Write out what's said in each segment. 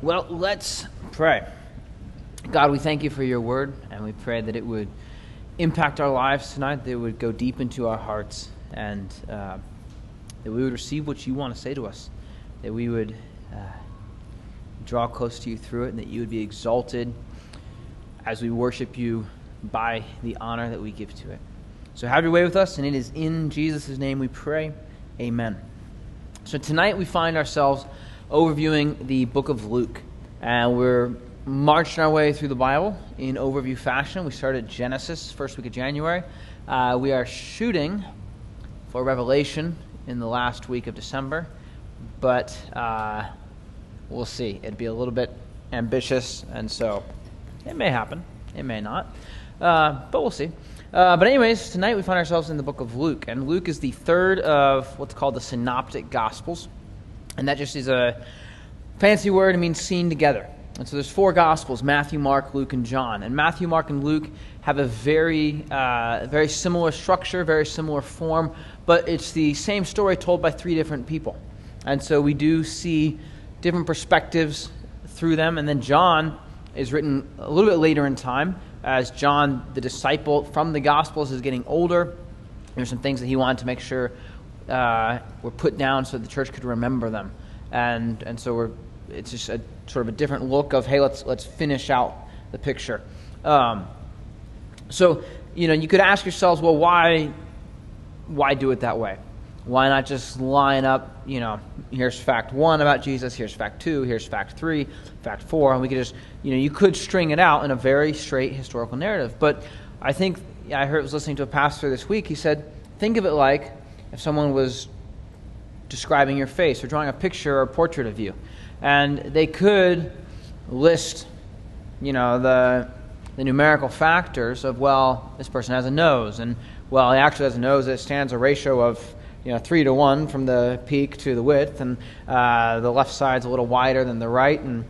Well, let's pray. God, we thank you for your word, and we pray that it would impact our lives tonight, that it would go deep into our hearts, and uh, that we would receive what you want to say to us, that we would uh, draw close to you through it, and that you would be exalted as we worship you by the honor that we give to it. So have your way with us, and it is in Jesus' name we pray. Amen. So tonight we find ourselves overviewing the book of Luke, and we're marching our way through the Bible in overview fashion. We started Genesis first week of January. Uh, we are shooting for Revelation in the last week of December, but uh, we'll see. It'd be a little bit ambitious, and so it may happen. It may not, uh, but we'll see. Uh, but anyways, tonight we find ourselves in the book of Luke, and Luke is the third of what's called the Synoptic Gospels, and that just is a fancy word. It means seen together. And so there's four Gospels: Matthew, Mark, Luke, and John. And Matthew, Mark, and Luke have a very, uh, very similar structure, very similar form, but it's the same story told by three different people. And so we do see different perspectives through them. And then John is written a little bit later in time, as John, the disciple from the Gospels, is getting older. There's some things that he wanted to make sure uh, were put down so the church could remember them. And, and so we're it's just a sort of a different look of hey let's let's finish out the picture. Um, so you know you could ask yourselves well why why do it that way? Why not just line up you know here's fact one about jesus here's fact two here's fact three fact four and we could just you know you could string it out in a very straight historical narrative. But i think i heard I was listening to a pastor this week he said think of it like if someone was describing your face or drawing a picture or portrait of you. And they could list, you know, the, the numerical factors of, well, this person has a nose, and, well, he actually has a nose that stands a ratio of, you know, three to one from the peak to the width, and uh, the left side's a little wider than the right, and,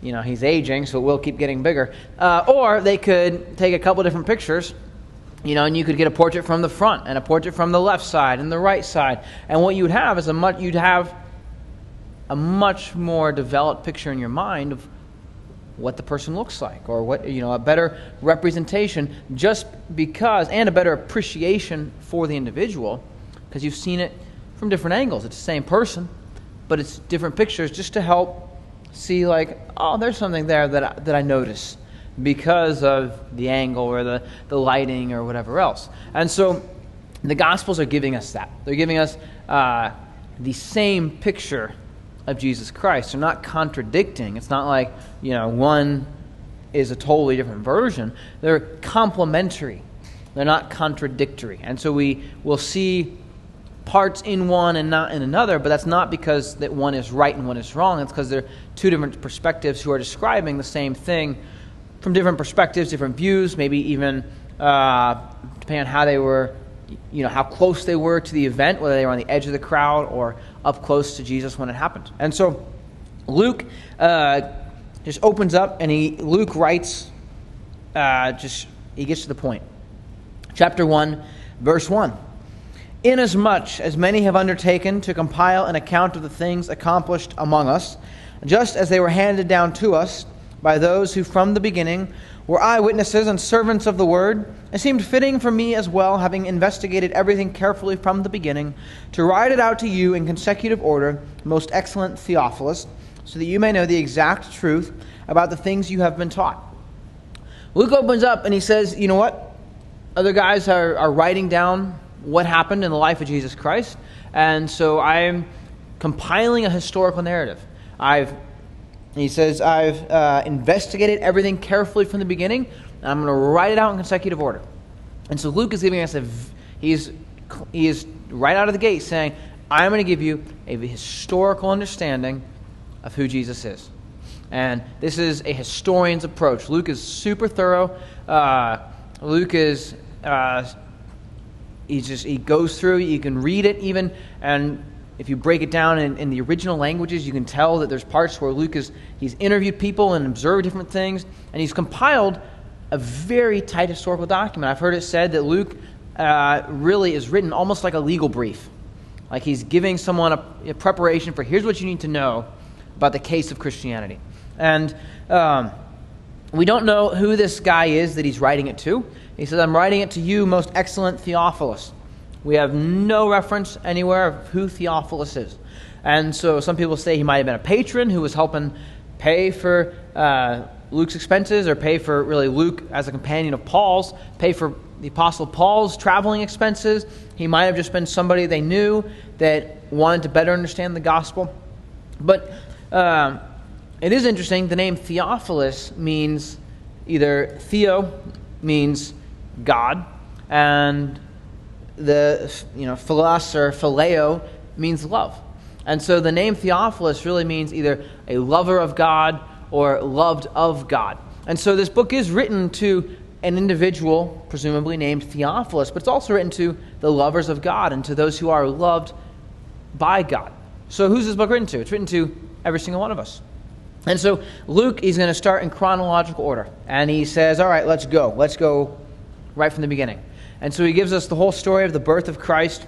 you know, he's aging, so it will keep getting bigger. Uh, or they could take a couple different pictures you know, and you could get a portrait from the front and a portrait from the left side and the right side. And what you would have is a much you'd have a much more developed picture in your mind of what the person looks like or what you know a better representation just because and a better appreciation for the individual because you've seen it from different angles it's the same person but it's different pictures just to help see like oh there's something there that I, that I notice because of the angle or the, the lighting or whatever else and so the gospels are giving us that they're giving us uh, the same picture of Jesus Christ. They're not contradicting. It's not like, you know, one is a totally different version. They're complementary. They're not contradictory. And so we will see parts in one and not in another, but that's not because that one is right and one is wrong. It's because they're two different perspectives who are describing the same thing from different perspectives, different views, maybe even uh, depending on how they were, you know, how close they were to the event, whether they were on the edge of the crowd or up close to Jesus when it happened. And so Luke uh, just opens up and he Luke writes uh, just he gets to the point. Chapter 1, verse 1. Inasmuch as many have undertaken to compile an account of the things accomplished among us, just as they were handed down to us by those who from the beginning were eyewitnesses and servants of the word, it seemed fitting for me as well, having investigated everything carefully from the beginning, to write it out to you in consecutive order, most excellent Theophilus, so that you may know the exact truth about the things you have been taught. Luke opens up and he says, You know what? Other guys are, are writing down what happened in the life of Jesus Christ, and so I'm compiling a historical narrative. I've he says, I've uh, investigated everything carefully from the beginning, and I'm going to write it out in consecutive order. And so Luke is giving us a, he's, he is right out of the gate saying, I'm going to give you a historical understanding of who Jesus is. And this is a historian's approach. Luke is super thorough. Uh, Luke is, uh, he just, he goes through, you can read it even, and if you break it down in, in, the original languages, you can tell that there's parts where Luke is, he's interviewed people and observed different things, and he's compiled a very tight historical document. I've heard it said that Luke uh, really is written almost like a legal brief. Like he's giving someone a, a, preparation for here's what you need to know about the case of Christianity. And um, we don't know who this guy is that he's writing it to. He says, I'm writing it to you, most excellent Theophilus. We have no reference anywhere of who Theophilus is. And so some people say he might have been a patron who was helping pay for uh, Luke's expenses or pay for really Luke as a companion of Paul's, pay for the Apostle Paul's traveling expenses. He might have just been somebody they knew that wanted to better understand the gospel. But um, it is interesting. The name Theophilus means either Theo means God, and the you know philos or phileo means love. And so the name Theophilus really means either a lover of God or loved of God. And so this book is written to an individual, presumably named Theophilus, but it's also written to the lovers of God and to those who are loved by God. So who's this book written to? It's written to every single one of us. And so Luke is going to start in chronological order. And he says, All right, let's go. Let's go right from the beginning. And so he gives us the whole story of the birth of Christ.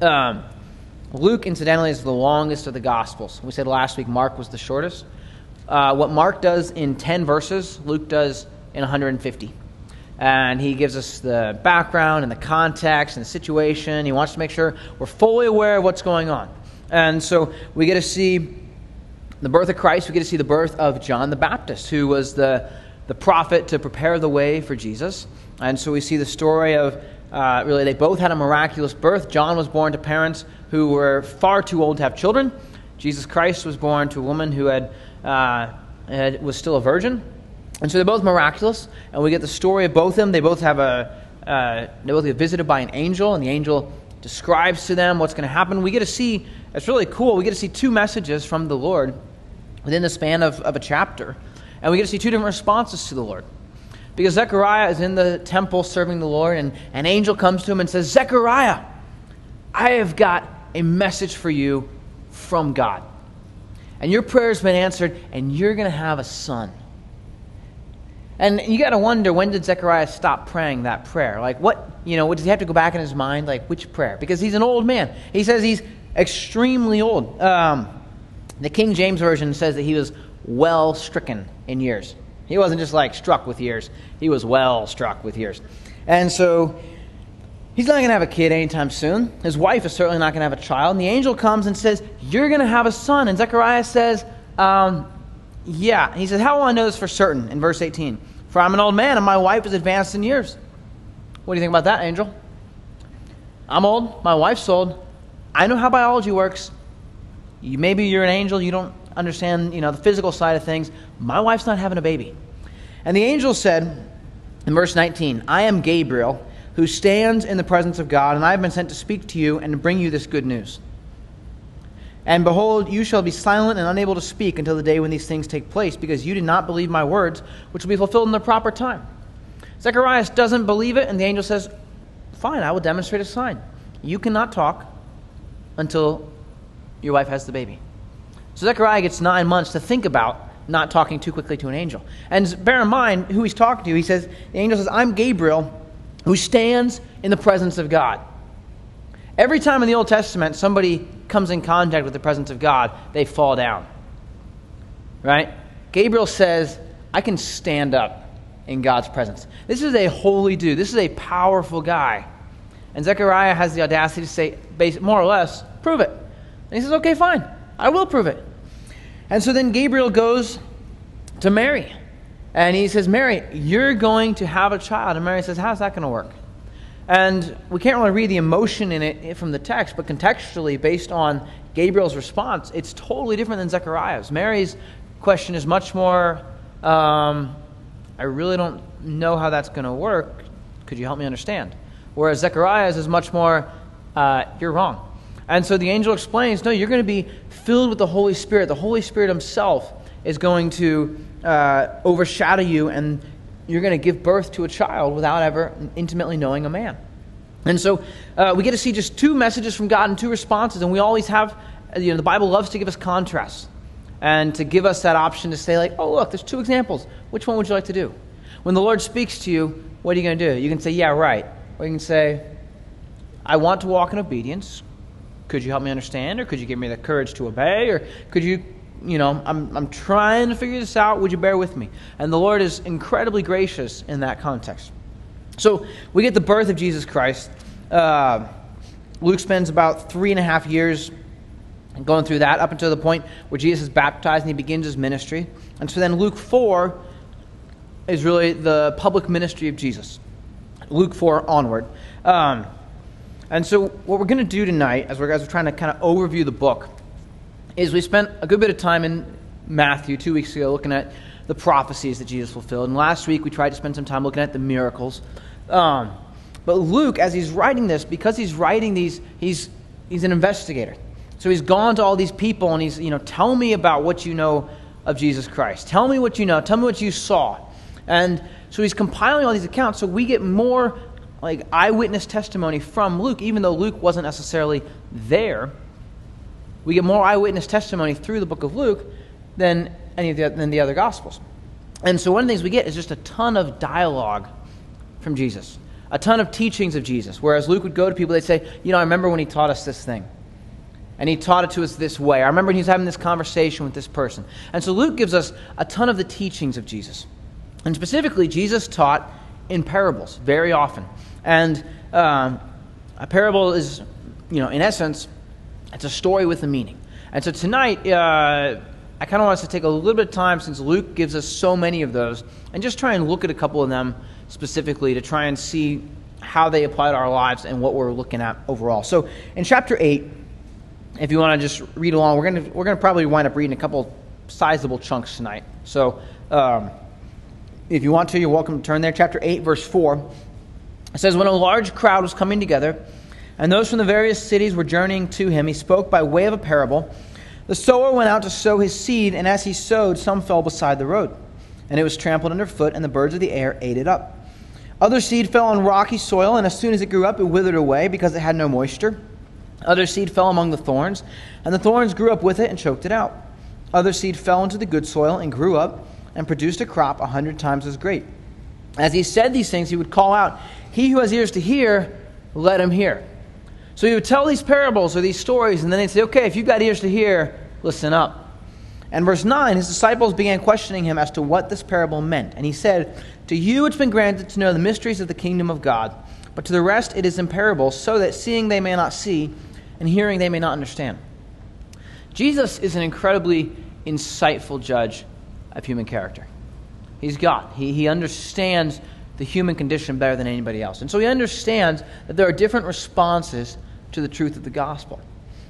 Um, Luke, incidentally, is the longest of the Gospels. We said last week Mark was the shortest. Uh, what Mark does in 10 verses, Luke does in 150. And he gives us the background and the context and the situation. He wants to make sure we're fully aware of what's going on. And so we get to see the birth of Christ, we get to see the birth of John the Baptist, who was the, the prophet to prepare the way for Jesus. And so we see the story of uh, really, they both had a miraculous birth. John was born to parents who were far too old to have children. Jesus Christ was born to a woman who had, uh, had was still a virgin. And so they're both miraculous. And we get the story of both of them. They both have a uh, they both get visited by an angel, and the angel describes to them what's going to happen. We get to see it's really cool. We get to see two messages from the Lord within the span of, of a chapter. And we get to see two different responses to the Lord. Because Zechariah is in the temple serving the Lord, and an angel comes to him and says, Zechariah, I have got a message for you from God. And your prayer has been answered, and you're going to have a son. And you got to wonder when did Zechariah stop praying that prayer? Like, what, you know, does he have to go back in his mind? Like, which prayer? Because he's an old man. He says he's extremely old. Um, the King James Version says that he was well stricken in years. He wasn't just like struck with years, he was well struck with years. And so he's not going to have a kid anytime soon. His wife is certainly not going to have a child. And the angel comes and says, You're going to have a son. And Zechariah says, um, Yeah. He says, How will I know this for certain? In verse 18. For I'm an old man and my wife is advanced in years. What do you think about that, angel? I'm old. My wife's old. I know how biology works. You, maybe you're an angel, you don't understand, you know, the physical side of things. My wife's not having a baby. And the angel said in verse 19, I am Gabriel, who stands in the presence of God, and I have been sent to speak to you and to bring you this good news. And behold, you shall be silent and unable to speak until the day when these things take place, because you did not believe my words, which will be fulfilled in the proper time. Zacharias doesn't believe it, and the angel says, Fine, I will demonstrate a sign. You cannot talk until your wife has the baby. So Zechariah gets nine months to think about not talking too quickly to an angel. And bear in mind who he's talking to. He says, the angel says, I'm Gabriel who stands in the presence of God. Every time in the Old Testament somebody comes in contact with the presence of God, they fall down. Right? Gabriel says, I can stand up in God's presence. This is a holy dude. This is a powerful guy. And Zechariah has the audacity to say, more or less, prove it. And he says, okay, fine. I will prove it. And so then Gabriel goes to Mary. And he says, Mary, you're going to have a child. And Mary says, How's that going to work? And we can't really read the emotion in it from the text, but contextually, based on Gabriel's response, it's totally different than Zechariah's. Mary's question is much more, um, I really don't know how that's going to work. Could you help me understand? Whereas Zechariah's is much more, uh, you're wrong. And so the angel explains no, you're going to be filled with the Holy Spirit. The Holy Spirit Himself is going to uh, overshadow you, and you're going to give birth to a child without ever intimately knowing a man. And so uh, we get to see just two messages from God and two responses, and we always have, you know, the Bible loves to give us contrasts and to give us that option to say, like, oh, look, there's two examples. Which one would you like to do? When the Lord speaks to you, what are you going to do? You can say, yeah, right. Or you can say, I want to walk in obedience. Could you help me understand? Or could you give me the courage to obey? Or could you you know, I'm, I'm trying to figure this out. Would you bear with me? And the Lord is incredibly gracious in that context. So we get the birth of Jesus Christ. Uh, Luke spends about three and a half years going through that up until the point where Jesus is baptized and he begins his ministry. And so then Luke 4 is really the public ministry of Jesus. Luke 4 onward. Um, and so what we're going to do tonight, as we're, as we're trying to kind of overview the book, is we spent a good bit of time in Matthew two weeks ago looking at the prophecies that Jesus fulfilled. And last week we tried to spend some time looking at the miracles. Um, but Luke, as he's writing this, because he's writing these, he's, he's an investigator. So he's gone to all these people and he's, you know, tell me about what you know of Jesus Christ. Tell me what you know. Tell me what you saw. And so he's compiling all these accounts so we get more like eyewitness testimony from Luke, even though Luke wasn't necessarily there. We get more eyewitness testimony through the book of Luke than any of the, than the other gospels. And so one of the things we get is just a ton of dialogue from Jesus, a ton of teachings of Jesus. Whereas Luke would go to people, they'd say, You know, I remember when he taught us this thing. And he taught it to us this way. I remember he was having this conversation with this person. And so Luke gives us a ton of the teachings of Jesus. And specifically, Jesus taught in parables very often. And um, a parable is, you know, in essence, it's a story with a meaning. And so tonight, uh, I kind of want us to take a little bit of time since Luke gives us so many of those and just try and look at a couple of them specifically to try and see how they apply to our lives and what we're looking at overall. So in chapter 8, if you want to just read along, we're going to we're going to probably wind up reading a couple sizable chunks tonight. So um, if you want to, you're welcome to turn there. Chapter 8, verse 4. It says, When a large crowd was coming together, and those from the various cities were journeying to him, he spoke by way of a parable. The sower went out to sow his seed, and as he sowed, some fell beside the road, and it was trampled underfoot, and the birds of the air ate it up. Other seed fell on rocky soil, and as soon as it grew up, it withered away because it had no moisture. Other seed fell among the thorns, and the thorns grew up with it and choked it out. Other seed fell into the good soil and grew up and produced a crop a hundred times as great. As he said these things, he would call out, He who has ears to hear, let him hear. So he would tell these parables or these stories, and then they'd say, Okay, if you've got ears to hear, listen up. And verse 9, his disciples began questioning him as to what this parable meant. And he said, To you it's been granted to know the mysteries of the kingdom of God, but to the rest it is in parables, so that seeing they may not see and hearing they may not understand. Jesus is an incredibly insightful judge of human character. He's God. He, he understands the human condition better than anybody else. And so he understands that there are different responses to the truth of the gospel.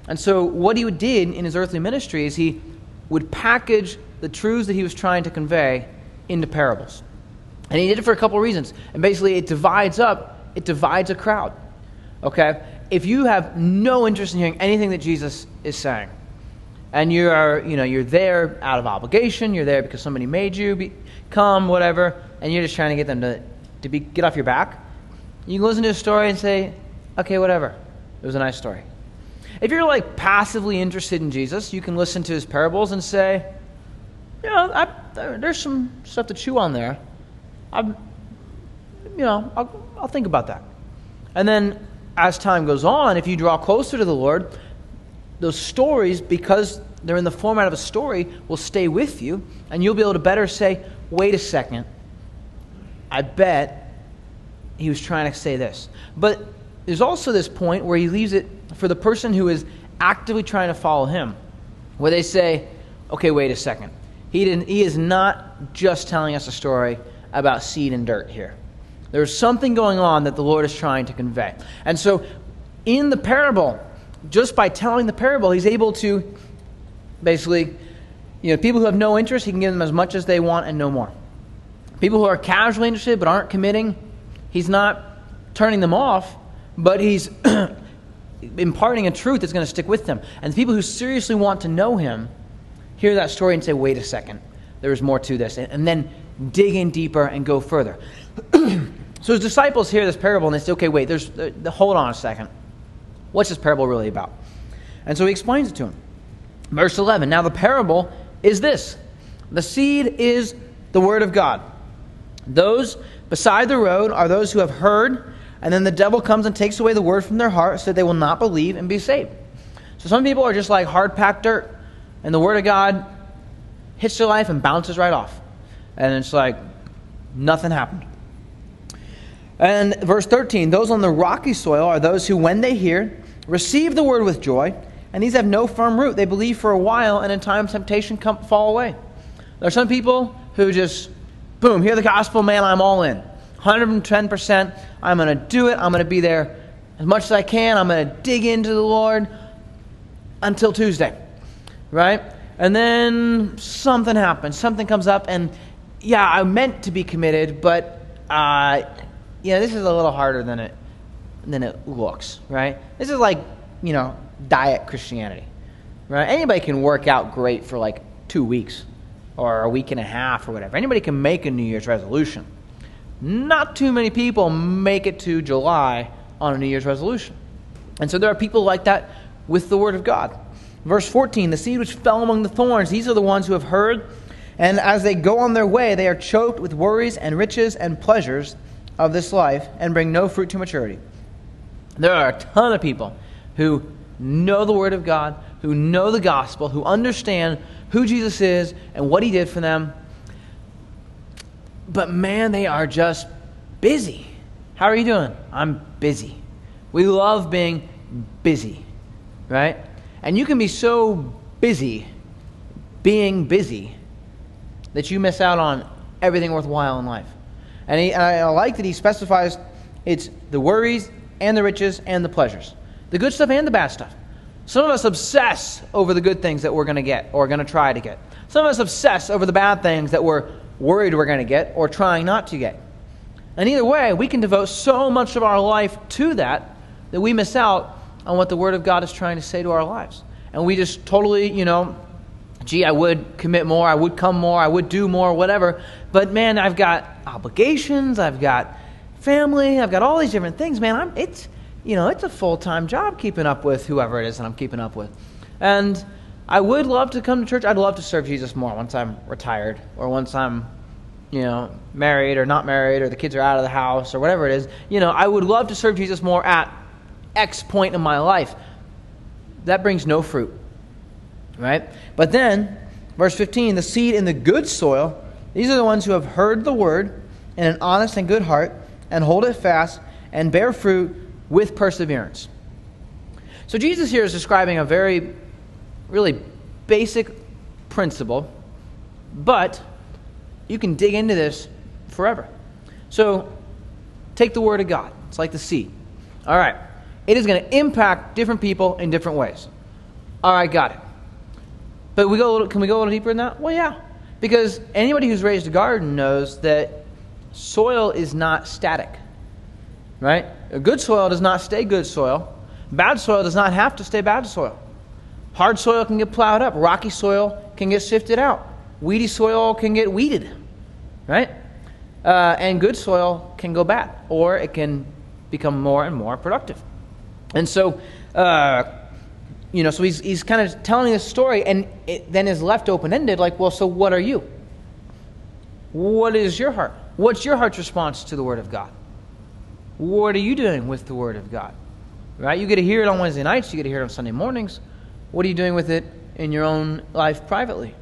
And so what he did in his earthly ministry is he would package the truths that he was trying to convey into parables. And he did it for a couple of reasons. And basically it divides up, it divides a crowd. Okay? if you have no interest in hearing anything that Jesus is saying, and you are, you know, you're there out of obligation, you're there because somebody made you be, come, whatever, and you're just trying to get them to, to be, get off your back, you can listen to a story and say, okay, whatever. It was a nice story. If you're like passively interested in Jesus, you can listen to his parables and say, you know, I, there's some stuff to chew on there. I'm, you know, I'll, I'll think about that. And then as time goes on, if you draw closer to the Lord, those stories, because they're in the format of a story, will stay with you, and you'll be able to better say, wait a second, I bet he was trying to say this. But there's also this point where he leaves it for the person who is actively trying to follow him, where they say, okay, wait a second. He, didn't, he is not just telling us a story about seed and dirt here. There's something going on that the Lord is trying to convey. And so, in the parable, just by telling the parable, he's able to basically, you know, people who have no interest, he can give them as much as they want and no more. People who are casually interested but aren't committing, he's not turning them off, but he's imparting a truth that's going to stick with them. And the people who seriously want to know him hear that story and say, wait a second, there's more to this. And then dig in deeper and go further. So his disciples hear this parable and they say, okay, wait, there's, uh, hold on a second. What's this parable really about? And so he explains it to him. Verse 11 Now the parable is this the seed is the word of God. Those beside the road are those who have heard, and then the devil comes and takes away the word from their heart so that they will not believe and be saved. So some people are just like hard packed dirt, and the word of God hits their life and bounces right off. And it's like nothing happened. And verse 13 those on the rocky soil are those who, when they hear, receive the word with joy, and these have no firm root. They believe for a while, and in time temptation come, fall away. There are some people who just, boom, hear the gospel, man, I'm all in. 110%. I'm going to do it. I'm going to be there as much as I can. I'm going to dig into the Lord until Tuesday, right? And then something happens. Something comes up, and yeah, I meant to be committed, but uh, yeah, this is a little harder than it than it looks, right? This is like you know diet Christianity, right? Anybody can work out great for like two weeks or a week and a half or whatever. Anybody can make a New Year's resolution. Not too many people make it to July on a New Year's resolution. And so there are people like that with the Word of God. Verse 14 the seed which fell among the thorns, these are the ones who have heard, and as they go on their way, they are choked with worries and riches and pleasures of this life and bring no fruit to maturity. There are a ton of people who know the Word of God, who know the gospel, who understand who Jesus is and what He did for them. But man, they are just busy. How are you doing? I'm busy. We love being busy, right? And you can be so busy being busy that you miss out on everything worthwhile in life. And, he, and I like that he specifies it's the worries and the riches and the pleasures, the good stuff and the bad stuff. Some of us obsess over the good things that we're going to get or going to try to get. Some of us obsess over the bad things that we're worried we're going to get or trying not to get. And either way, we can devote so much of our life to that that we miss out on what the Word of God is trying to say to our lives. And we just totally, you know, gee, I would commit more, I would come more, I would do more, whatever. But man, I've got obligations, I've got family, I've got all these different things. Man, I'm, it's, you know, it's a full time job keeping up with whoever it is that I'm keeping up with. And I would love to come to church. I'd love to serve Jesus more once I'm retired or once I'm, you know, married or not married or the kids are out of the house or whatever it is. You know, I would love to serve Jesus more at X point in my life. That brings no fruit, right? But then, verse 15, the seed in the good soil, these are the ones who have heard the word in an honest and good heart and hold it fast and bear fruit with perseverance. So Jesus here is describing a very, really basic principle, but you can dig into this forever. So take the word of God. It's like the seed. All right. It is going to impact different people in different ways. All right, got it. But we go a little, can we go a little deeper than that? Well, yeah. Because anybody who's raised a garden knows that soil is not static. Right? A good soil does not stay good soil. Bad soil does not have to stay bad soil. Hard soil can get plowed up. Rocky soil can get sifted out. Weedy soil can get weeded. Right? Uh, and good soil can go bad, or it can become more and more productive. And so, uh, you know, so he's, he's kind of telling this story, and it then is left open ended like, well, so what are you? What is your heart? What's your heart's response to the Word of God? What are you doing with the Word of God? Right? You get to hear it on Wednesday nights, you get to hear it on Sunday mornings. What are you doing with it in your own life privately?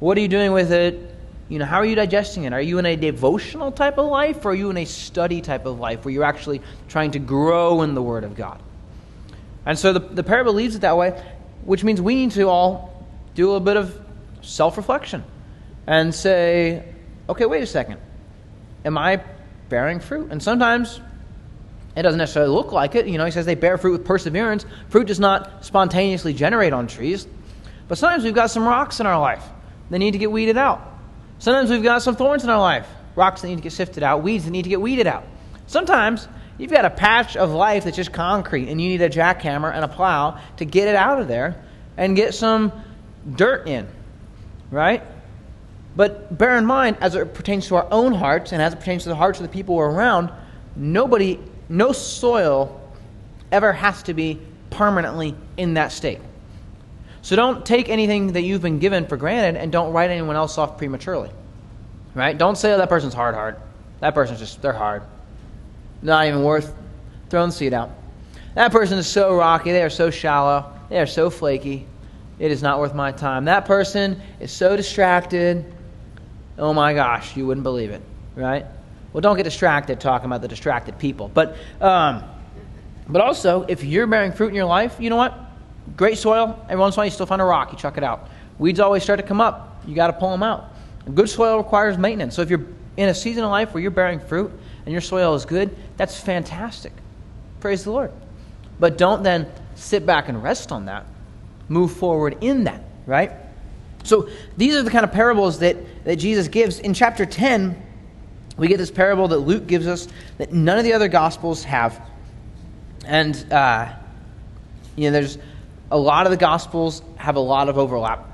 What are you doing with it? You know, how are you digesting it? Are you in a devotional type of life or are you in a study type of life where you're actually trying to grow in the Word of God? And so the, the parable leaves it that way, which means we need to all do a bit of self reflection and say, okay, wait a second am I bearing fruit? And sometimes it doesn't necessarily look like it. You know, he says they bear fruit with perseverance. Fruit does not spontaneously generate on trees. But sometimes we've got some rocks in our life that need to get weeded out. Sometimes we've got some thorns in our life, rocks that need to get sifted out, weeds that need to get weeded out. Sometimes you've got a patch of life that's just concrete and you need a jackhammer and a plow to get it out of there and get some dirt in, right? But bear in mind, as it pertains to our own hearts and as it pertains to the hearts of the people we're around, nobody, no soil ever has to be permanently in that state. So don't take anything that you've been given for granted and don't write anyone else off prematurely. Right? Don't say, oh, that person's hard, hard. That person's just, they're hard. Not even worth throwing the seed out. That person is so rocky. They are so shallow. They are so flaky. It is not worth my time. That person is so distracted. Oh my gosh, you wouldn't believe it, right? Well, don't get distracted talking about the distracted people. But, um, but also, if you're bearing fruit in your life, you know what? Great soil. Every once in a while, you still find a rock. You chuck it out. Weeds always start to come up. You got to pull them out. good soil requires maintenance. So if you're in a season of life where you're bearing fruit and your soil is good, that's fantastic. Praise the Lord. But don't then sit back and rest on that. Move forward in that, right? So these are the kind of parables that, that Jesus gives. In chapter 10, we get this parable that Luke gives us that none of the other gospels have. And, uh, you know, there's a lot of the gospels have a lot of overlap.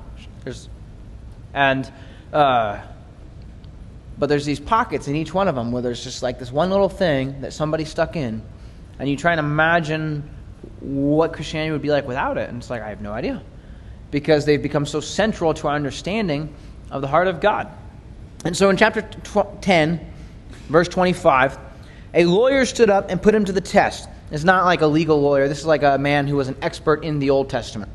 There's, and, uh, but there's these pockets in each one of them where there's just like this one little thing that somebody stuck in, and you try and imagine what Christianity would be like without it. And it's like, I have no idea. Because they've become so central to our understanding of the heart of God. And so in chapter 10, verse 25, a lawyer stood up and put him to the test. It's not like a legal lawyer, this is like a man who was an expert in the Old Testament.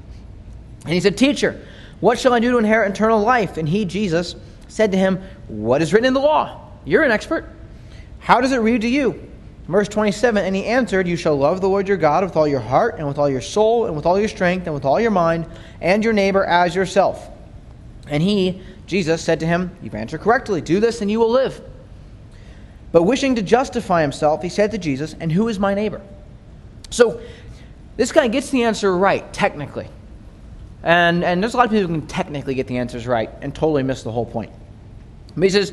And he said, Teacher, what shall I do to inherit eternal life? And he, Jesus, said to him, What is written in the law? You're an expert. How does it read to you? Verse 27 And he answered, You shall love the Lord your God with all your heart, and with all your soul, and with all your strength, and with all your mind, and your neighbor as yourself. And he, Jesus, said to him, You've answered correctly. Do this, and you will live. But wishing to justify himself, he said to Jesus, And who is my neighbor? So this guy gets the answer right, technically. And, and there's a lot of people who can technically get the answers right and totally miss the whole point. But he says,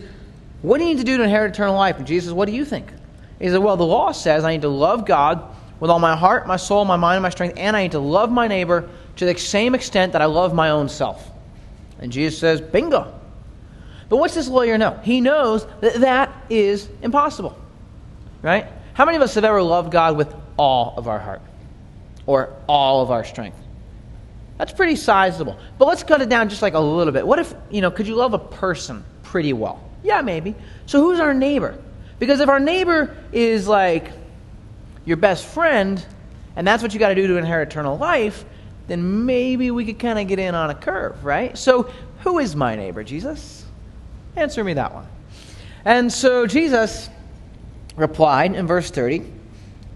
What do you need to do to inherit eternal life? And Jesus says, What do you think? He said, Well, the law says I need to love God with all my heart, my soul, my mind, and my strength, and I need to love my neighbor to the same extent that I love my own self. And Jesus says, Bingo. But what's this lawyer know? He knows that that is impossible. Right? How many of us have ever loved God with all of our heart or all of our strength? That's pretty sizable. But let's cut it down just like a little bit. What if, you know, could you love a person pretty well? Yeah, maybe. So who's our neighbor? Because if our neighbor is like your best friend, and that's what you got to do to inherit eternal life, then maybe we could kind of get in on a curve, right? So, who is my neighbor, Jesus? Answer me that one. And so Jesus replied in verse 30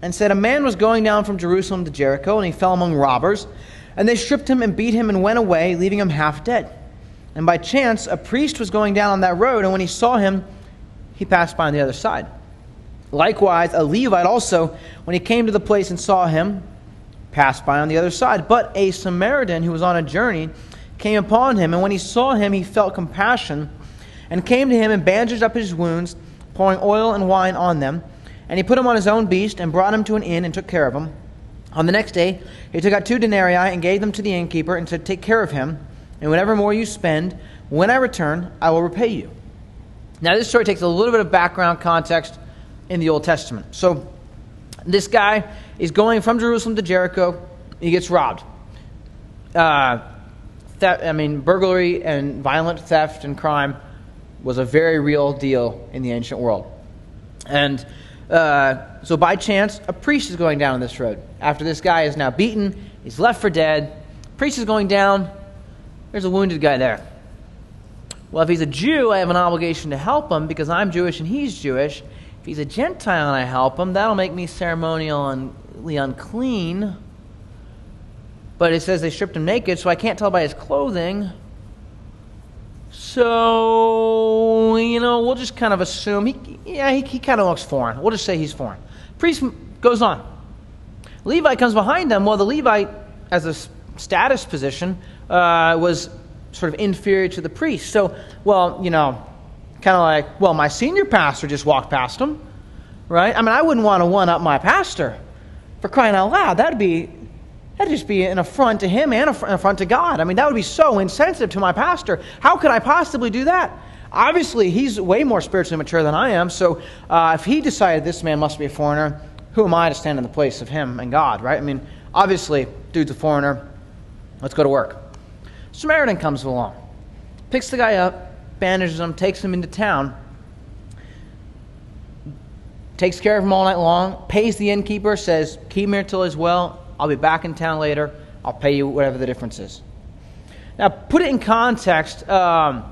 and said, A man was going down from Jerusalem to Jericho, and he fell among robbers, and they stripped him and beat him and went away, leaving him half dead. And by chance, a priest was going down on that road, and when he saw him, he passed by on the other side. Likewise, a Levite also, when he came to the place and saw him, passed by on the other side. But a Samaritan who was on a journey came upon him, and when he saw him, he felt compassion, and came to him and bandaged up his wounds, pouring oil and wine on them. And he put him on his own beast, and brought him to an inn, and took care of him. On the next day, he took out two denarii and gave them to the innkeeper, and said, Take care of him, and whatever more you spend, when I return, I will repay you. Now, this story takes a little bit of background context in the Old Testament. So, this guy is going from Jerusalem to Jericho. He gets robbed. Uh, theft, I mean, burglary and violent theft and crime was a very real deal in the ancient world. And uh, so, by chance, a priest is going down this road. After this guy is now beaten, he's left for dead. Priest is going down. There's a wounded guy there. Well, if he's a Jew, I have an obligation to help him because I'm Jewish and he's Jewish. If he's a Gentile and I help him, that'll make me ceremonially unclean. But it says they stripped him naked, so I can't tell by his clothing. So, you know, we'll just kind of assume he, yeah, he, he kind of looks foreign. We'll just say he's foreign. Priest goes on. Levi comes behind them. Well, the Levite, as a status position, uh, was sort of inferior to the priest. So, well, you know, kind of like, well, my senior pastor just walked past him, right? I mean, I wouldn't want to one up my pastor for crying out loud. That'd be that'd just be an affront to him and an affront to God. I mean, that would be so insensitive to my pastor. How could I possibly do that? Obviously, he's way more spiritually mature than I am. So, uh, if he decided this man must be a foreigner, who am I to stand in the place of him and God, right? I mean, obviously, dude's a foreigner. Let's go to work. Samaritan comes along, picks the guy up, bandages him, takes him into town, takes care of him all night long, pays the innkeeper, says, Keep him here till he's well. I'll be back in town later. I'll pay you whatever the difference is. Now, put it in context. Um,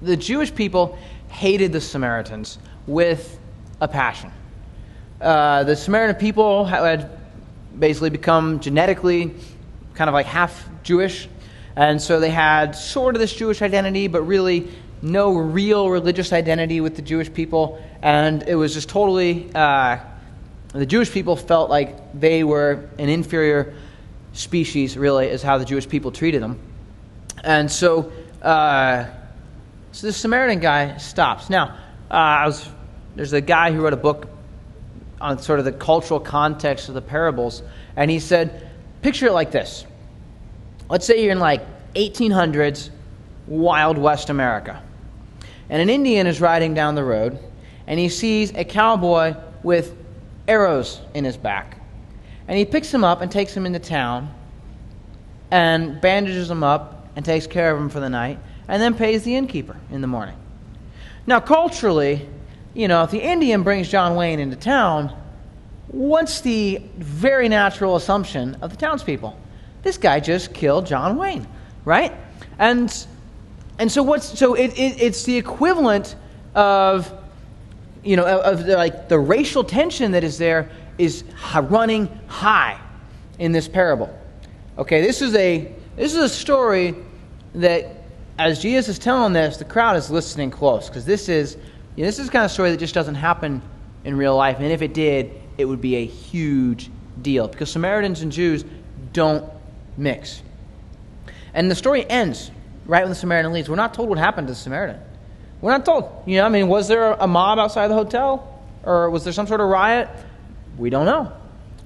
the Jewish people hated the Samaritans with a passion. Uh, the Samaritan people had basically become genetically kind of like half Jewish, and so they had sort of this Jewish identity, but really no real religious identity with the Jewish people, and it was just totally. Uh, the Jewish people felt like they were an inferior species, really, is how the Jewish people treated them. And so, uh, so this Samaritan guy stops. Now, uh, I was, there's a guy who wrote a book on sort of the cultural context of the parables, and he said, picture it like this. Let's say you're in like 1800s, Wild West America, and an Indian is riding down the road, and he sees a cowboy with arrows in his back. And he picks him up and takes him into town and bandages him up and takes care of him for the night and then pays the innkeeper in the morning. Now, culturally, you know, if the Indian brings John Wayne into town, what's the very natural assumption of the townspeople? This guy just killed John Wayne, right? And and so what's so it, it it's the equivalent of you know of, of the, like the racial tension that is there is running high in this parable. Okay, this is a this is a story that as Jesus is telling this, the crowd is listening close because this is you know, this is kind of story that just doesn't happen in real life, and if it did, it would be a huge deal because Samaritans and Jews don't mix. And the story ends right when the Samaritan leaves. We're not told what happened to the Samaritan. We're not told. You know, I mean, was there a mob outside the hotel? Or was there some sort of riot? We don't know.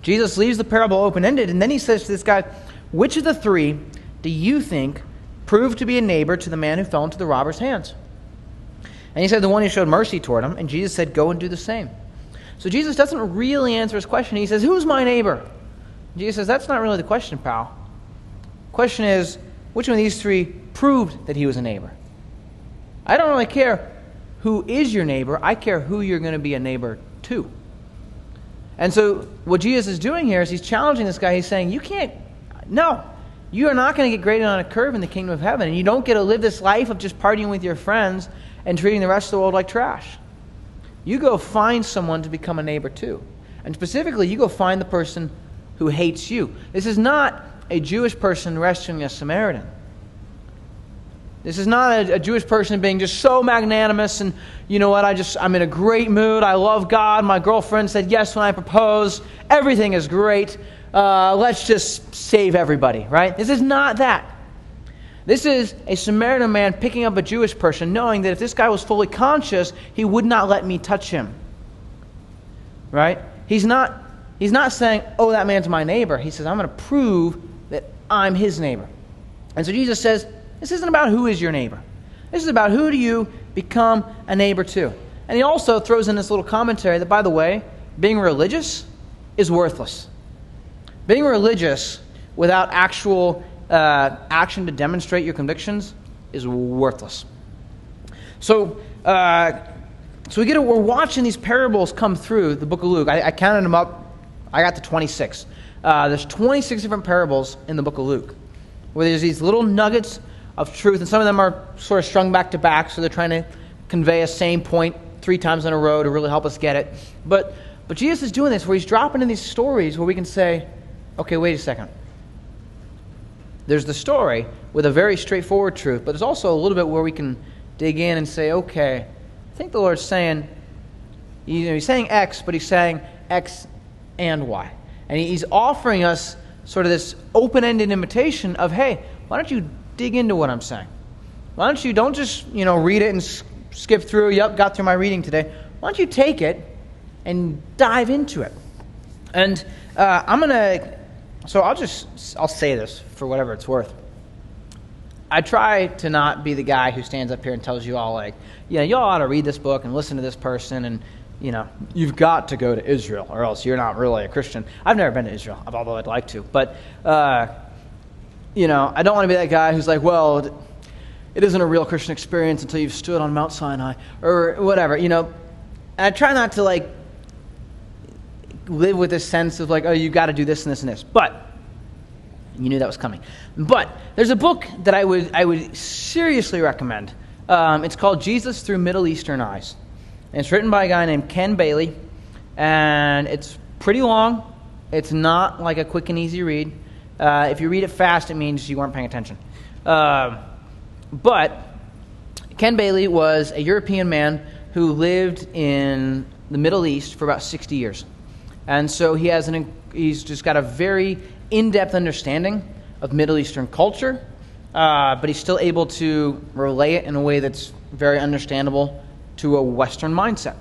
Jesus leaves the parable open ended, and then he says to this guy, Which of the three do you think proved to be a neighbor to the man who fell into the robber's hands? And he said, The one who showed mercy toward him. And Jesus said, Go and do the same. So Jesus doesn't really answer his question. He says, Who's my neighbor? Jesus says, That's not really the question, pal. Question is, which one of these three proved that he was a neighbor? I don't really care who is your neighbor, I care who you're going to be a neighbor to. And so, what Jesus is doing here is he's challenging this guy. He's saying, You can't, no, you are not going to get graded on a curve in the kingdom of heaven. And you don't get to live this life of just partying with your friends and treating the rest of the world like trash. You go find someone to become a neighbor to. And specifically, you go find the person who hates you. This is not a Jewish person rescuing a Samaritan. This is not a, a, Jewish person being just so magnanimous and, you know what, I just, I'm in a great mood. I love God. My girlfriend said yes when I proposed. Everything is great. Uh, let's just save everybody, right? This is not that. This is a Samaritan man picking up a Jewish person, knowing that if this guy was fully conscious, he would not let me touch him. Right? He's not, he's not saying, oh, that man's my neighbor. He says, I'm going to prove that I'm his neighbor. And so Jesus says, this isn't about who is your neighbor. This is about who do you become a neighbor to. And he also throws in this little commentary that, by the way, being religious is worthless. Being religious without actual uh, action to demonstrate your convictions is worthless. So, uh, so we get a, we're watching these parables come through the book of Luke. I, I counted them up. I got to 26. Uh, there's 26 different parables in the book of Luke, where there's these little nuggets of truth, and some of them are sort of strung back to back, so they're trying to convey a same point three times in a row to really help us get it. But, but Jesus is doing this where he's dropping in these stories where we can say, okay, wait a second. There's the story with a very straightforward truth, but there's also a little bit where we can dig in and say, okay, I think the Lord's saying, you know, he's saying X, but he's saying X and Y. And he's offering us sort of this open ended invitation of, hey, why don't you dig into what I'm saying. Why don't you don't just, you know, read it and skip through, yep, got through my reading today. Why don't you take it and dive into it? And uh, I'm going to, so I'll just, I'll say this for whatever it's worth. I try to not be the guy who stands up here and tells you all, like, yeah, you all ought to read this book and listen to this person and, you know, you've got to go to Israel or else you're not really a Christian. I've never been to Israel, although I'd like to. But, uh, you know, I don't want to be that guy who's like, well, it isn't a real Christian experience until you've stood on Mount Sinai or whatever, you know. And I try not to like live with this sense of like, oh, you got to do this and this and this. But You knew that was coming. But there's a book that I would, I would seriously recommend. Um, it's called Jesus Through Middle Eastern Eyes. And it's written by a guy named Ken Bailey. And it's pretty long. It's not like a quick and easy read. Uh, if you read it fast, it means you weren't paying attention. Uh, but Ken Bailey was a European man who lived in the Middle East for about 60 years. And so he has an, he's just got a very in depth understanding of Middle Eastern culture, uh, but he's still able to relay it in a way that's very understandable to a Western mindset.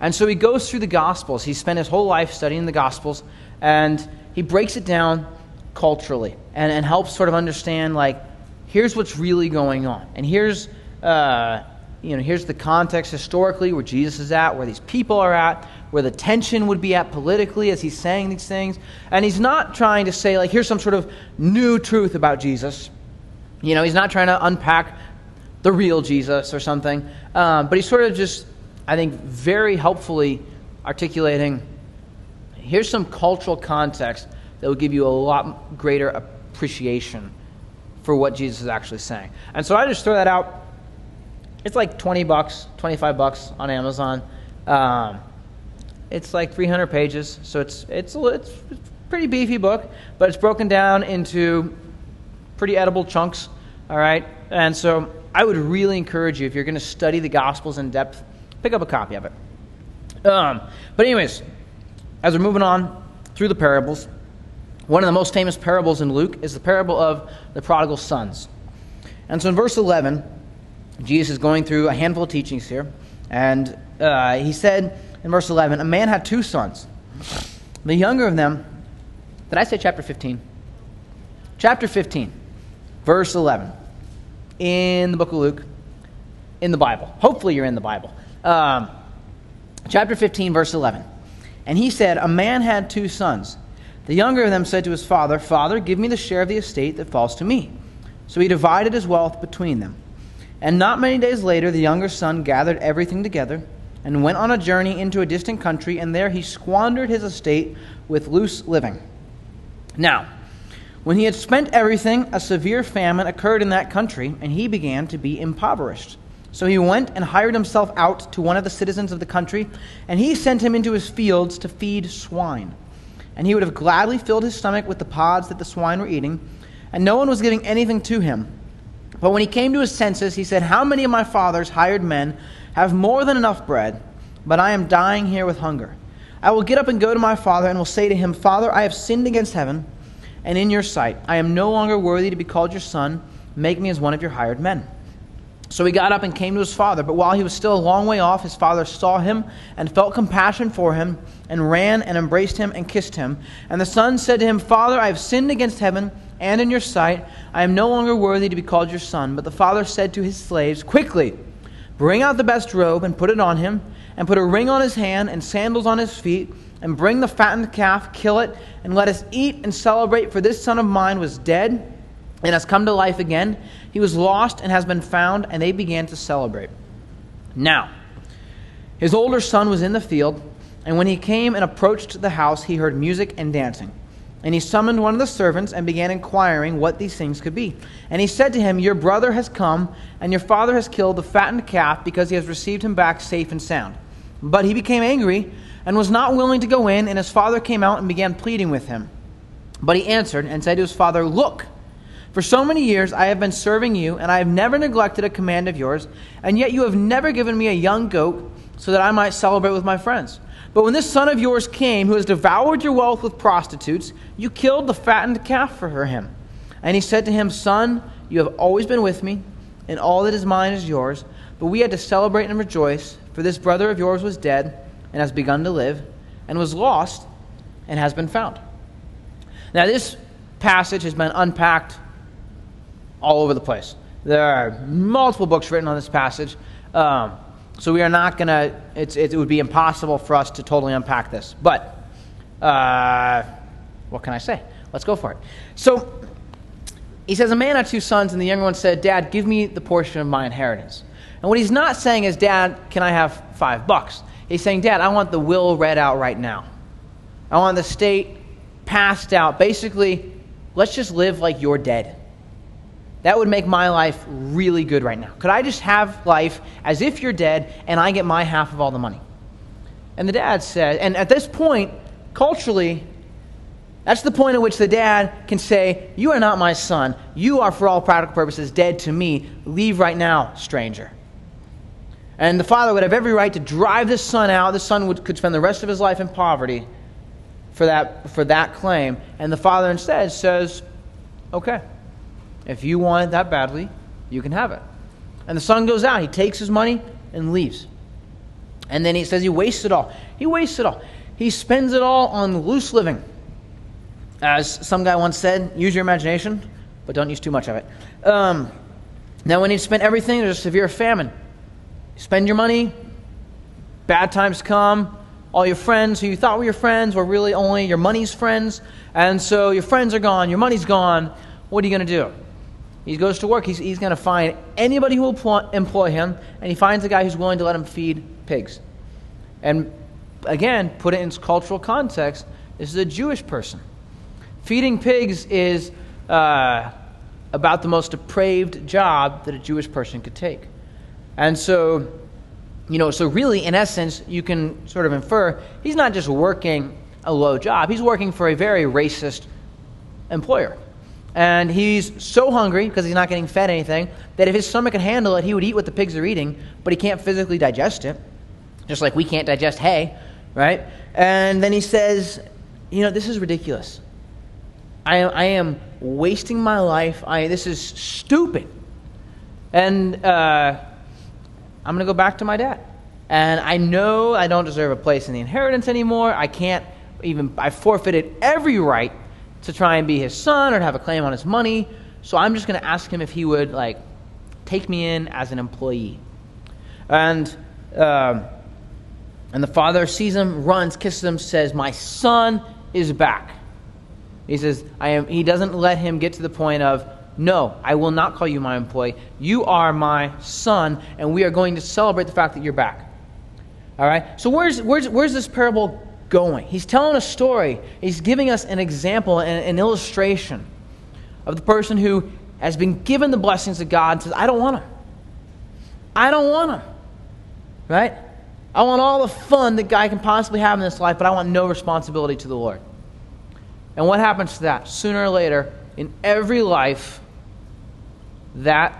And so he goes through the Gospels. He spent his whole life studying the Gospels, and he breaks it down culturally and, and helps sort of understand, like, here's what's really going on. And here's, uh, you know, here's the context historically where Jesus is at, where these people are at, where the tension would be at politically as he's saying these things. And he's not trying to say, like, here's some sort of new truth about Jesus. You know, he's not trying to unpack the real Jesus or something. Um, but he's sort of just, I think, very helpfully articulating here's some cultural context that will give you a lot greater appreciation for what Jesus is actually saying. And so I just throw that out. It's like 20 bucks, 25 bucks on Amazon. Um, it's like 300 pages, so it's, it's, it's a pretty beefy book, but it's broken down into pretty edible chunks, all right? And so I would really encourage you, if you're going to study the Gospels in depth, pick up a copy of it. Um, but, anyways, as we're moving on through the parables, one of the most famous parables in Luke is the parable of the prodigal sons. And so in verse 11, Jesus is going through a handful of teachings here, and uh, he said, in verse 11, a man had two sons. The younger of them, did I say chapter 15? Chapter 15, verse 11, in the book of Luke, in the Bible. Hopefully you're in the Bible. Um, chapter 15, verse 11. And he said, A man had two sons. The younger of them said to his father, Father, give me the share of the estate that falls to me. So he divided his wealth between them. And not many days later, the younger son gathered everything together and went on a journey into a distant country, and there he squandered his estate with loose living. Now, when he had spent everything, a severe famine occurred in that country, and he began to be impoverished. So he went and hired himself out to one of the citizens of the country, and he sent him into his fields to feed swine. And he would have gladly filled his stomach with the pods that the swine were eating, and no one was giving anything to him. But when he came to his senses, he said, How many of my father's hired men have more than enough bread, but I am dying here with hunger. I will get up and go to my father, and will say to him, Father, I have sinned against heaven and in your sight. I am no longer worthy to be called your son. Make me as one of your hired men. So he got up and came to his father. But while he was still a long way off, his father saw him and felt compassion for him, and ran and embraced him and kissed him. And the son said to him, Father, I have sinned against heaven and in your sight. I am no longer worthy to be called your son. But the father said to his slaves, Quickly, Bring out the best robe and put it on him, and put a ring on his hand and sandals on his feet, and bring the fattened calf, kill it, and let us eat and celebrate. For this son of mine was dead and has come to life again. He was lost and has been found, and they began to celebrate. Now, his older son was in the field, and when he came and approached the house, he heard music and dancing. And he summoned one of the servants and began inquiring what these things could be. And he said to him, Your brother has come, and your father has killed the fattened calf because he has received him back safe and sound. But he became angry and was not willing to go in, and his father came out and began pleading with him. But he answered and said to his father, Look, for so many years I have been serving you, and I have never neglected a command of yours, and yet you have never given me a young goat so that I might celebrate with my friends. But when this son of yours came, who has devoured your wealth with prostitutes, you killed the fattened calf for him. And he said to him, Son, you have always been with me, and all that is mine is yours. But we had to celebrate and rejoice, for this brother of yours was dead and has begun to live, and was lost and has been found. Now, this passage has been unpacked all over the place. There are multiple books written on this passage. Um, so we are not going to, it would be impossible for us to totally unpack this. But, uh, what can I say? Let's go for it. So, he says, A man had two sons, and the younger one said, Dad, give me the portion of my inheritance. And what he's not saying is, Dad, can I have five bucks? He's saying, Dad, I want the will read out right now. I want the state passed out. Basically, let's just live like you're dead. That would make my life really good right now. Could I just have life as if you're dead and I get my half of all the money? And the dad said, and at this point, culturally, that's the point at which the dad can say, You are not my son. You are, for all practical purposes, dead to me. Leave right now, stranger. And the father would have every right to drive the son out. The son would, could spend the rest of his life in poverty for that, for that claim. And the father instead says, Okay, if you want it that badly, you can have it. And the son goes out. He takes his money and leaves. And then he says he wastes it all. He wastes it all. He spends it all on loose living. As some guy once said, use your imagination, but don't use too much of it. Um, now, when he spent everything, there's a severe famine. You spend your money, bad times come, all your friends who you thought were your friends were really only your money's friends, and so your friends are gone, your money's gone. What are you going to do? He goes to work. He's, he's going to find anybody who will employ him, and he finds a guy who's willing to let him feed pigs. And again, put it in its cultural context, this is a Jewish person. Feeding pigs is uh, about the most depraved job that a Jewish person could take. And so, you know, so really, in essence, you can sort of infer he's not just working a low job, he's working for a very racist employer. And he's so hungry because he's not getting fed anything that if his stomach could handle it, he would eat what the pigs are eating, but he can't physically digest it, just like we can't digest hay, right? And then he says, You know, this is ridiculous. I, I am wasting my life. I, this is stupid. And uh, I'm going to go back to my dad. And I know I don't deserve a place in the inheritance anymore. I can't even, I forfeited every right to try and be his son or to have a claim on his money. So I'm just going to ask him if he would like take me in as an employee. And um, and the father sees him, runs, kisses him, says, "My son is back." He says, "I am." He doesn't let him get to the point of, "No, I will not call you my employee. You are my son, and we are going to celebrate the fact that you're back." All right. So where's where's where's this parable going. He's telling a story. He's giving us an example, an, an illustration of the person who has been given the blessings of God and says, I don't want them. I don't want them. Right? I want all the fun that guy can possibly have in this life, but I want no responsibility to the Lord. And what happens to that? Sooner or later, in every life, that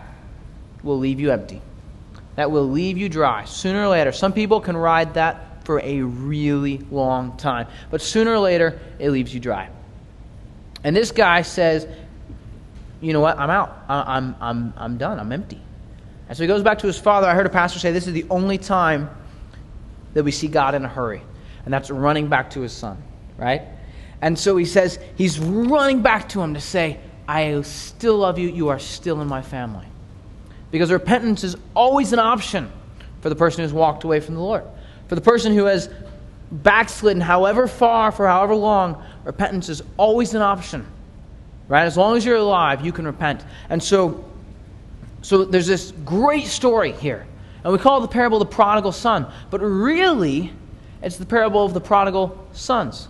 will leave you empty. That will leave you dry. Sooner or later. Some people can ride that for a really long time. But sooner or later, it leaves you dry. And this guy says, You know what? I'm out. I'm, I'm, I'm done. I'm empty. And so he goes back to his father. I heard a pastor say this is the only time that we see God in a hurry, and that's running back to his son, right? And so he says, He's running back to him to say, I still love you. You are still in my family. Because repentance is always an option for the person who's walked away from the Lord. For the person who has backslidden, however far, for however long, repentance is always an option. Right? As long as you're alive, you can repent. And so, so there's this great story here. And we call the parable the prodigal son. But really, it's the parable of the prodigal sons.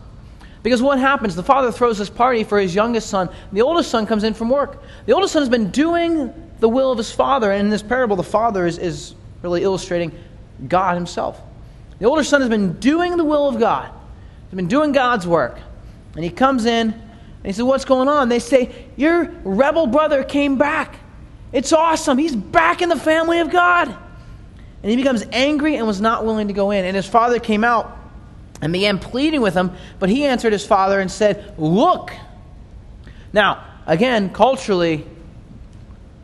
Because what happens? The father throws this party for his youngest son. The oldest son comes in from work. The oldest son has been doing the will of his father. And in this parable, the father is, is really illustrating God himself. The older son has been doing the will of God, he's been doing God's work. And he comes in and he says, What's going on? They say, Your rebel brother came back. It's awesome. He's back in the family of God. And he becomes angry and was not willing to go in. And his father came out and began pleading with him, but he answered his father and said, Look. Now, again, culturally,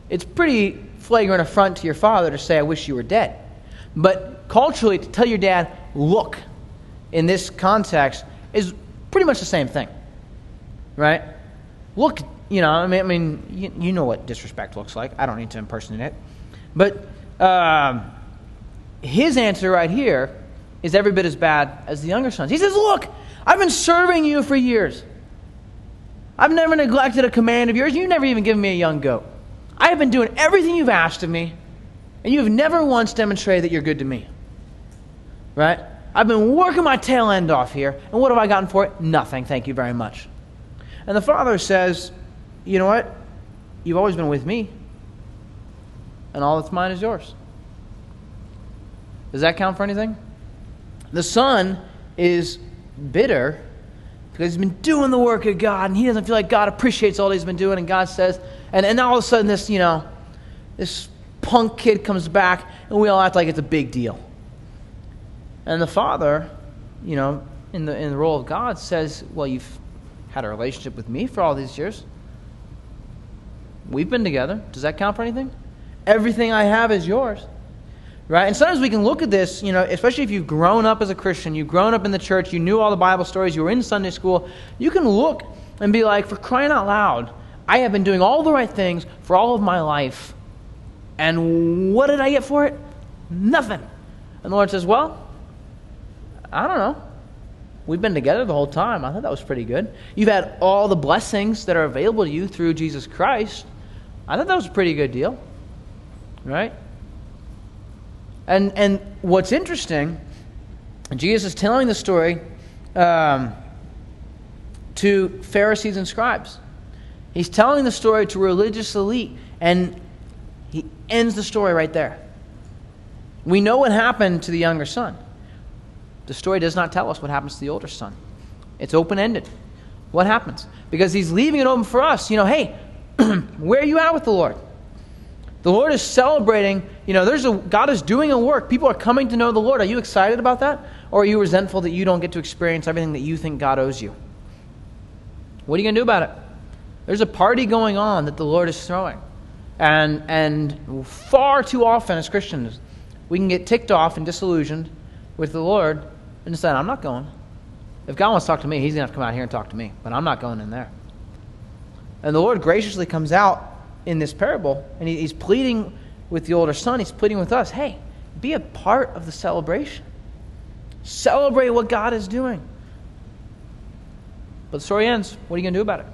it's pretty flagrant affront to your father to say, I wish you were dead. But culturally, to tell your dad, look, in this context, is pretty much the same thing. Right? Look, you know, I mean, I mean you, you know what disrespect looks like. I don't need to impersonate it. But um, his answer right here is every bit as bad as the younger son's. He says, Look, I've been serving you for years. I've never neglected a command of yours. You've never even given me a young goat. I have been doing everything you've asked of me, and you have never once demonstrated that you're good to me right? I've been working my tail end off here, and what have I gotten for it? Nothing, thank you very much. And the father says, you know what? You've always been with me, and all that's mine is yours. Does that count for anything? The son is bitter because he's been doing the work of God and he doesn't feel like God appreciates all he's been doing. And God says, and, and all of a sudden, this, you know, this punk kid comes back and we all act like it's a big deal. And the father, you know, in the, in the role of God says, Well, you've had a relationship with me for all these years. We've been together. Does that count for anything? Everything I have is yours. Right? And sometimes we can look at this, you know, especially if you've grown up as a Christian, you've grown up in the church, you knew all the Bible stories, you were in Sunday school, you can look and be like, for crying out loud, I have been doing all the right things for all of my life. And what did I get for it? Nothing. And the Lord says, Well, I don't know. We've been together the whole time. I thought that was pretty good. You've had all the blessings that are available to you through Jesus Christ. I thought that was a pretty good deal. Right? And, and what's interesting, Jesus is telling the story um, to Pharisees and scribes. He's telling the story to religious elite, and he ends the story right there. We know what happened to the younger son. The story does not tell us what happens to the older son. It's open ended. What happens? Because he's leaving it open for us. You know, hey, where are you at with the Lord? The Lord is celebrating, you know, there's a God is doing a work. People are coming to know the Lord. Are you excited about that? Or are you resentful that you don't get to experience everything that you think God owes you? What are you going to do about it? There's a party going on that the Lord is throwing. And and far too often as Christians, we can get ticked off and disillusioned with the Lord and decide, I'm not going. If God wants to talk to me, He's going to have to come out here and talk to me, but I'm not going in there. And the Lord graciously comes out in this parable, and he, he's pleading with the older son, he's pleading with us hey, be a part of the celebration. Celebrate what God is doing. But the story ends. What are you going to do about it?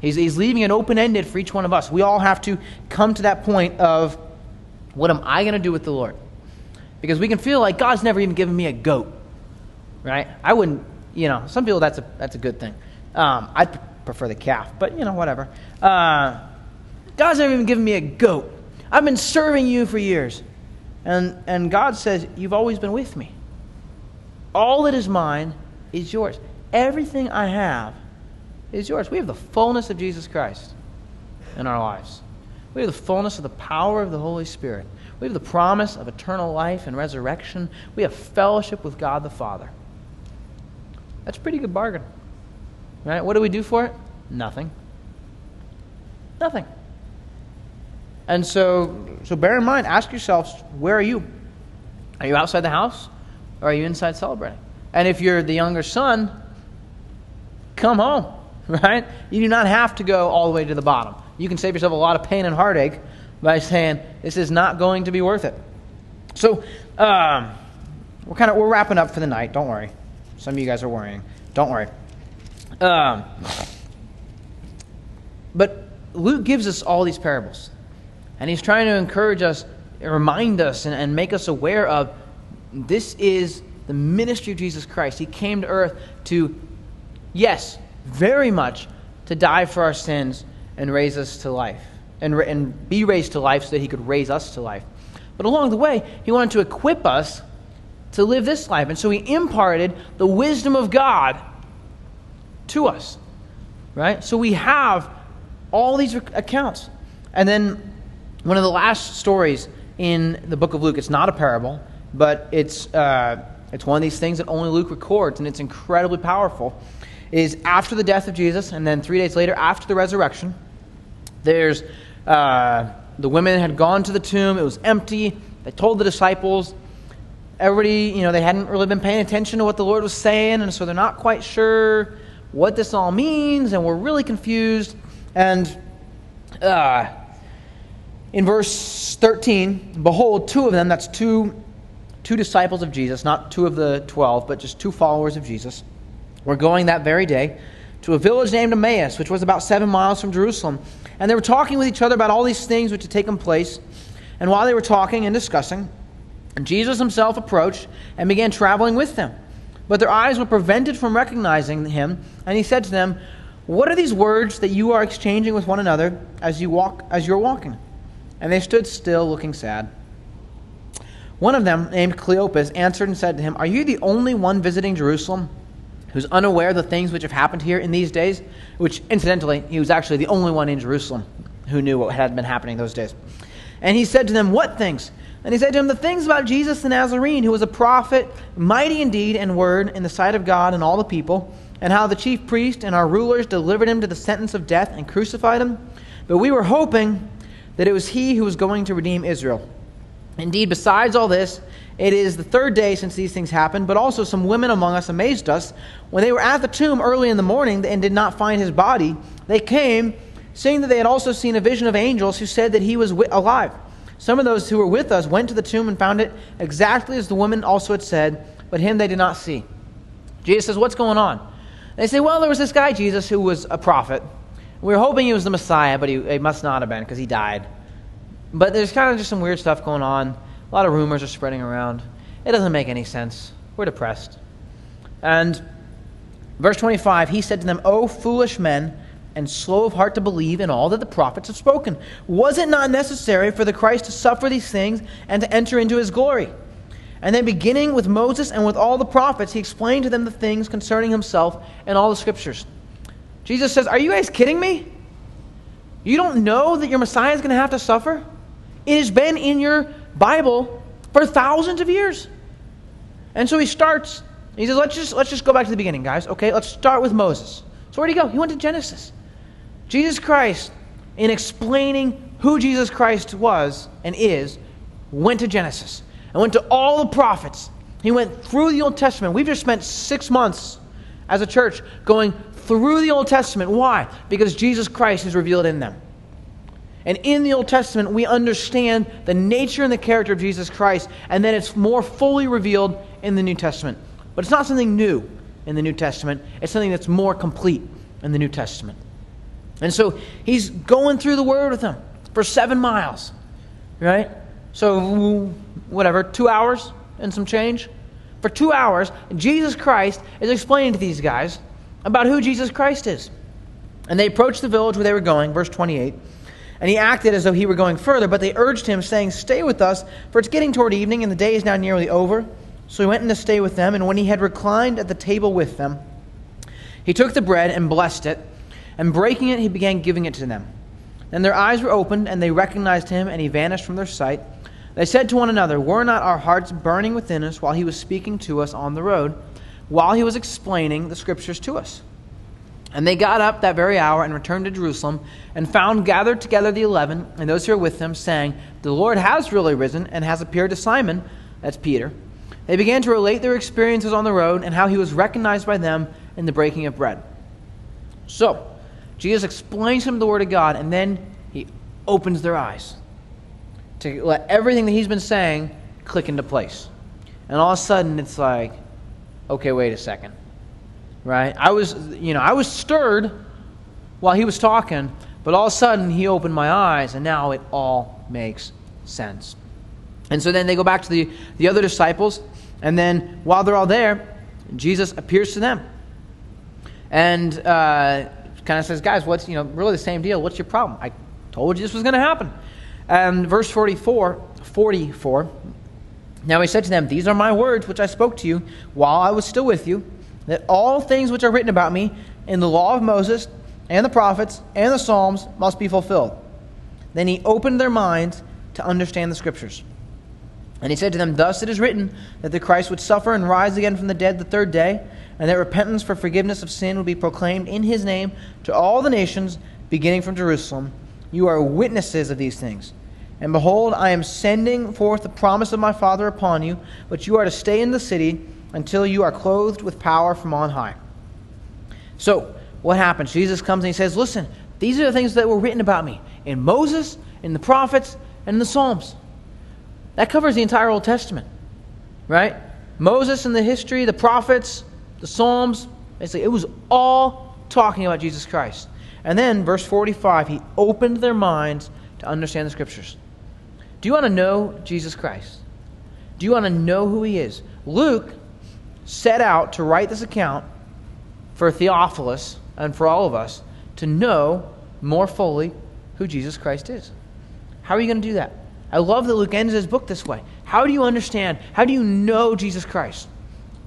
He's, he's leaving it open ended for each one of us. We all have to come to that point of what am I going to do with the Lord? Because we can feel like God's never even given me a goat, right? I wouldn't, you know, some people that's a, that's a good thing. Um, I'd prefer the calf, but, you know, whatever. Uh, God's never even given me a goat. I've been serving you for years. And, and God says, You've always been with me. All that is mine is yours. Everything I have is yours. We have the fullness of Jesus Christ in our lives. We have the fullness of the power of the Holy Spirit. We have the promise of eternal life and resurrection. We have fellowship with God the Father. That's a pretty good bargain. Right? What do we do for it? Nothing. Nothing. And so, so bear in mind, ask yourselves, where are you? Are you outside the house or are you inside celebrating? And if you're the younger son, come home, right? You do not have to go all the way to the bottom. You can save yourself a lot of pain and heartache by saying, this is not going to be worth it. So, um, we're kind of we're wrapping up for the night. Don't worry. Some of you guys are worrying. Don't worry. Um, but Luke gives us all these parables. And he's trying to encourage us, remind us, and, and make us aware of this is the ministry of Jesus Christ. He came to earth to, yes, very much to die for our sins and raise us to life, and, and be raised to life so that he could raise us to life. But along the way, he wanted to equip us to live this life. And so he imparted the wisdom of God to us. Right? So we have all these accounts. And then one of the last stories in the book of Luke, it's not a parable, but it's, uh, it's one of these things that only Luke records, and it's incredibly powerful, is after the death of Jesus, and then three days later, after the resurrection, there's uh, the women had gone to the tomb, it was empty. They told the disciples, everybody, you know, they hadn't really been paying attention to what the Lord was saying, and so they're not quite sure what this all means, and we're really confused. And uh, in verse 13, behold, two of them, that's two, two disciples of Jesus, not two of the twelve, but just two followers of Jesus, were going that very day to a village named Emmaus, which was about seven miles from Jerusalem. And they were talking with each other about all these things which had taken place. And while they were talking and discussing, Jesus himself approached and began traveling with them. But their eyes were prevented from recognizing him, and he said to them, What are these words that you are exchanging with one another as you walk as you're walking? And they stood still, looking sad. One of them, named Cleopas, answered and said to him, Are you the only one visiting Jerusalem who's unaware of the things which have happened here in these days? Which, incidentally, he was actually the only one in Jerusalem who knew what had been happening those days. And he said to them, What things? And he said to him, The things about Jesus the Nazarene, who was a prophet, mighty indeed in and word in the sight of God and all the people, and how the chief priest and our rulers delivered him to the sentence of death and crucified him. But we were hoping that it was he who was going to redeem Israel. Indeed, besides all this, it is the third day since these things happened, but also some women among us amazed us. When they were at the tomb early in the morning and did not find his body, they came, saying that they had also seen a vision of angels who said that he was alive. Some of those who were with us went to the tomb and found it exactly as the woman also had said, but him they did not see. Jesus says, What's going on? They say, Well, there was this guy, Jesus, who was a prophet. We were hoping he was the Messiah, but he, he must not have been because he died. But there's kind of just some weird stuff going on. A lot of rumors are spreading around. It doesn't make any sense. We're depressed. And verse 25, he said to them, O foolish men, and slow of heart to believe in all that the prophets have spoken. Was it not necessary for the Christ to suffer these things and to enter into his glory? And then, beginning with Moses and with all the prophets, he explained to them the things concerning himself and all the scriptures. Jesus says, Are you guys kidding me? You don't know that your Messiah is going to have to suffer? It has been in your Bible for thousands of years. And so he starts, he says, let's just, let's just go back to the beginning, guys. Okay, let's start with Moses. So where'd he go? He went to Genesis. Jesus Christ, in explaining who Jesus Christ was and is, went to Genesis and went to all the prophets. He went through the Old Testament. We've just spent six months as a church going through the Old Testament. Why? Because Jesus Christ is revealed in them. And in the Old Testament, we understand the nature and the character of Jesus Christ, and then it's more fully revealed in the New Testament. But it's not something new in the New Testament, it's something that's more complete in the New Testament. And so he's going through the Word with them for seven miles, right? So, whatever, two hours and some change? For two hours, Jesus Christ is explaining to these guys about who Jesus Christ is. And they approached the village where they were going, verse 28. And he acted as though he were going further, but they urged him, saying, Stay with us, for it's getting toward evening, and the day is now nearly over. So he went in to stay with them, and when he had reclined at the table with them, he took the bread and blessed it, and breaking it, he began giving it to them. Then their eyes were opened, and they recognized him, and he vanished from their sight. They said to one another, Were not our hearts burning within us while he was speaking to us on the road, while he was explaining the scriptures to us? And they got up that very hour and returned to Jerusalem, and found gathered together the eleven and those who were with them, saying, The Lord has really risen and has appeared to Simon, that's Peter. They began to relate their experiences on the road and how he was recognized by them in the breaking of bread. So, Jesus explains to them the Word of God, and then he opens their eyes to let everything that he's been saying click into place. And all of a sudden, it's like, okay, wait a second right? I was, you know, I was stirred while he was talking, but all of a sudden he opened my eyes, and now it all makes sense. And so then they go back to the, the other disciples, and then while they're all there, Jesus appears to them. And uh, kind of says, guys, what's, you know, really the same deal. What's your problem? I told you this was going to happen. And verse 44, 44, now he said to them, These are my words which I spoke to you while I was still with you that all things which are written about me in the law of Moses and the prophets and the Psalms must be fulfilled. Then he opened their minds to understand the Scriptures. And he said to them, Thus it is written that the Christ would suffer and rise again from the dead the third day, and that repentance for forgiveness of sin would be proclaimed in his name to all the nations, beginning from Jerusalem. You are witnesses of these things. And behold, I am sending forth the promise of my Father upon you, but you are to stay in the city until you are clothed with power from on high. So, what happens? Jesus comes and he says, Listen, these are the things that were written about me in Moses, in the prophets, and in the Psalms. That covers the entire Old Testament, right? Moses and the history, the prophets, the Psalms, basically, it was all talking about Jesus Christ. And then, verse 45, he opened their minds to understand the Scriptures. Do you want to know Jesus Christ? Do you want to know who he is? Luke set out to write this account for Theophilus, and for all of us to know more fully who Jesus Christ is. How are you going to do that? I love that Luke ends his book this way. How do you understand? How do you know Jesus Christ?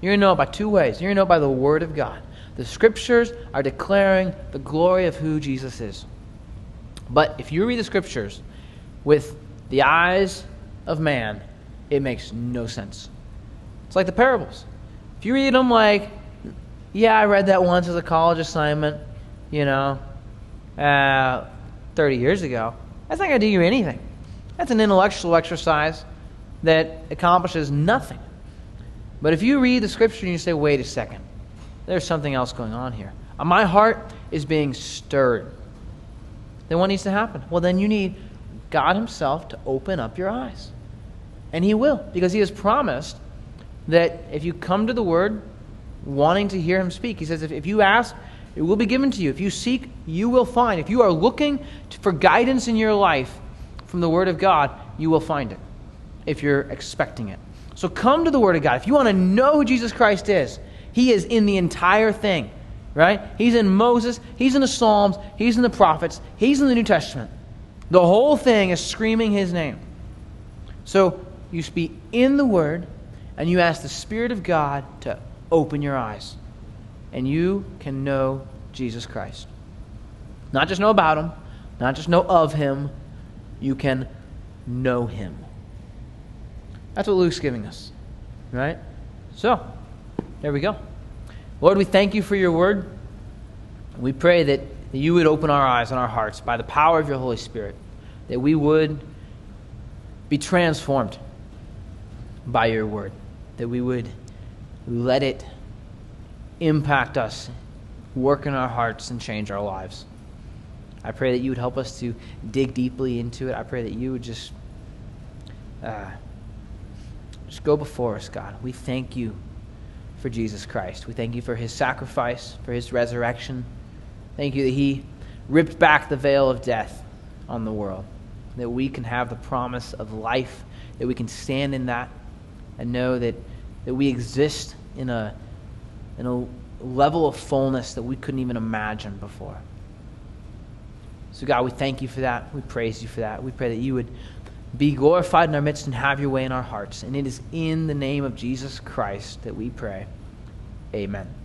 You're going to know it by two ways. You're going to know it by the Word of God. The Scriptures are declaring the glory of who Jesus is. But if you read the Scriptures with the eyes of man, it makes no sense. It's like the parables. If you read them like, yeah, I read that once as a college assignment, you know, uh, 30 years ago, that's not going to do you anything. That's an intellectual exercise that accomplishes nothing. But if you read the scripture and you say, wait a second, there's something else going on here. Uh, my heart is being stirred. Then what needs to happen? Well, then you need God Himself to open up your eyes. And He will, because He has promised that if you come to the Word wanting to hear Him speak, He says, if, if you ask, it will be given to you. If you seek, you will find. If you are looking for guidance in your life from the Word of God, you will find it if you're expecting it. So come to the Word of God. If you want to know who Jesus Christ is, He is in the entire thing, right? He's in Moses, He's in the Psalms, He's in the prophets, He's in the New Testament. The whole thing is screaming His name. So you speak in the Word, and you ask the Spirit of God to open your eyes, and you can know Jesus Christ. Not just know about Him, not just know of Him, you can know Him. That's what Luke's giving us, right? So, there we go. Lord, we thank you for your word. We pray that you would open our eyes and our hearts by the power of your Holy Spirit, that we would be transformed by your word, that we would let it impact us, work in our hearts, and change our lives. I pray that you would help us to dig deeply into it. I pray that you would just. Uh, just go before us, God. We thank you for Jesus Christ. We thank you for his sacrifice, for his resurrection. Thank you that he ripped back the veil of death on the world, that we can have the promise of life, that we can stand in that and know that, that we exist in a, in a level of fullness that we couldn't even imagine before. So, God, we thank you for that. We praise you for that. We pray that you would be glorified in our midst and have your way in our hearts. And it is in the name of Jesus Christ that we pray. Amen.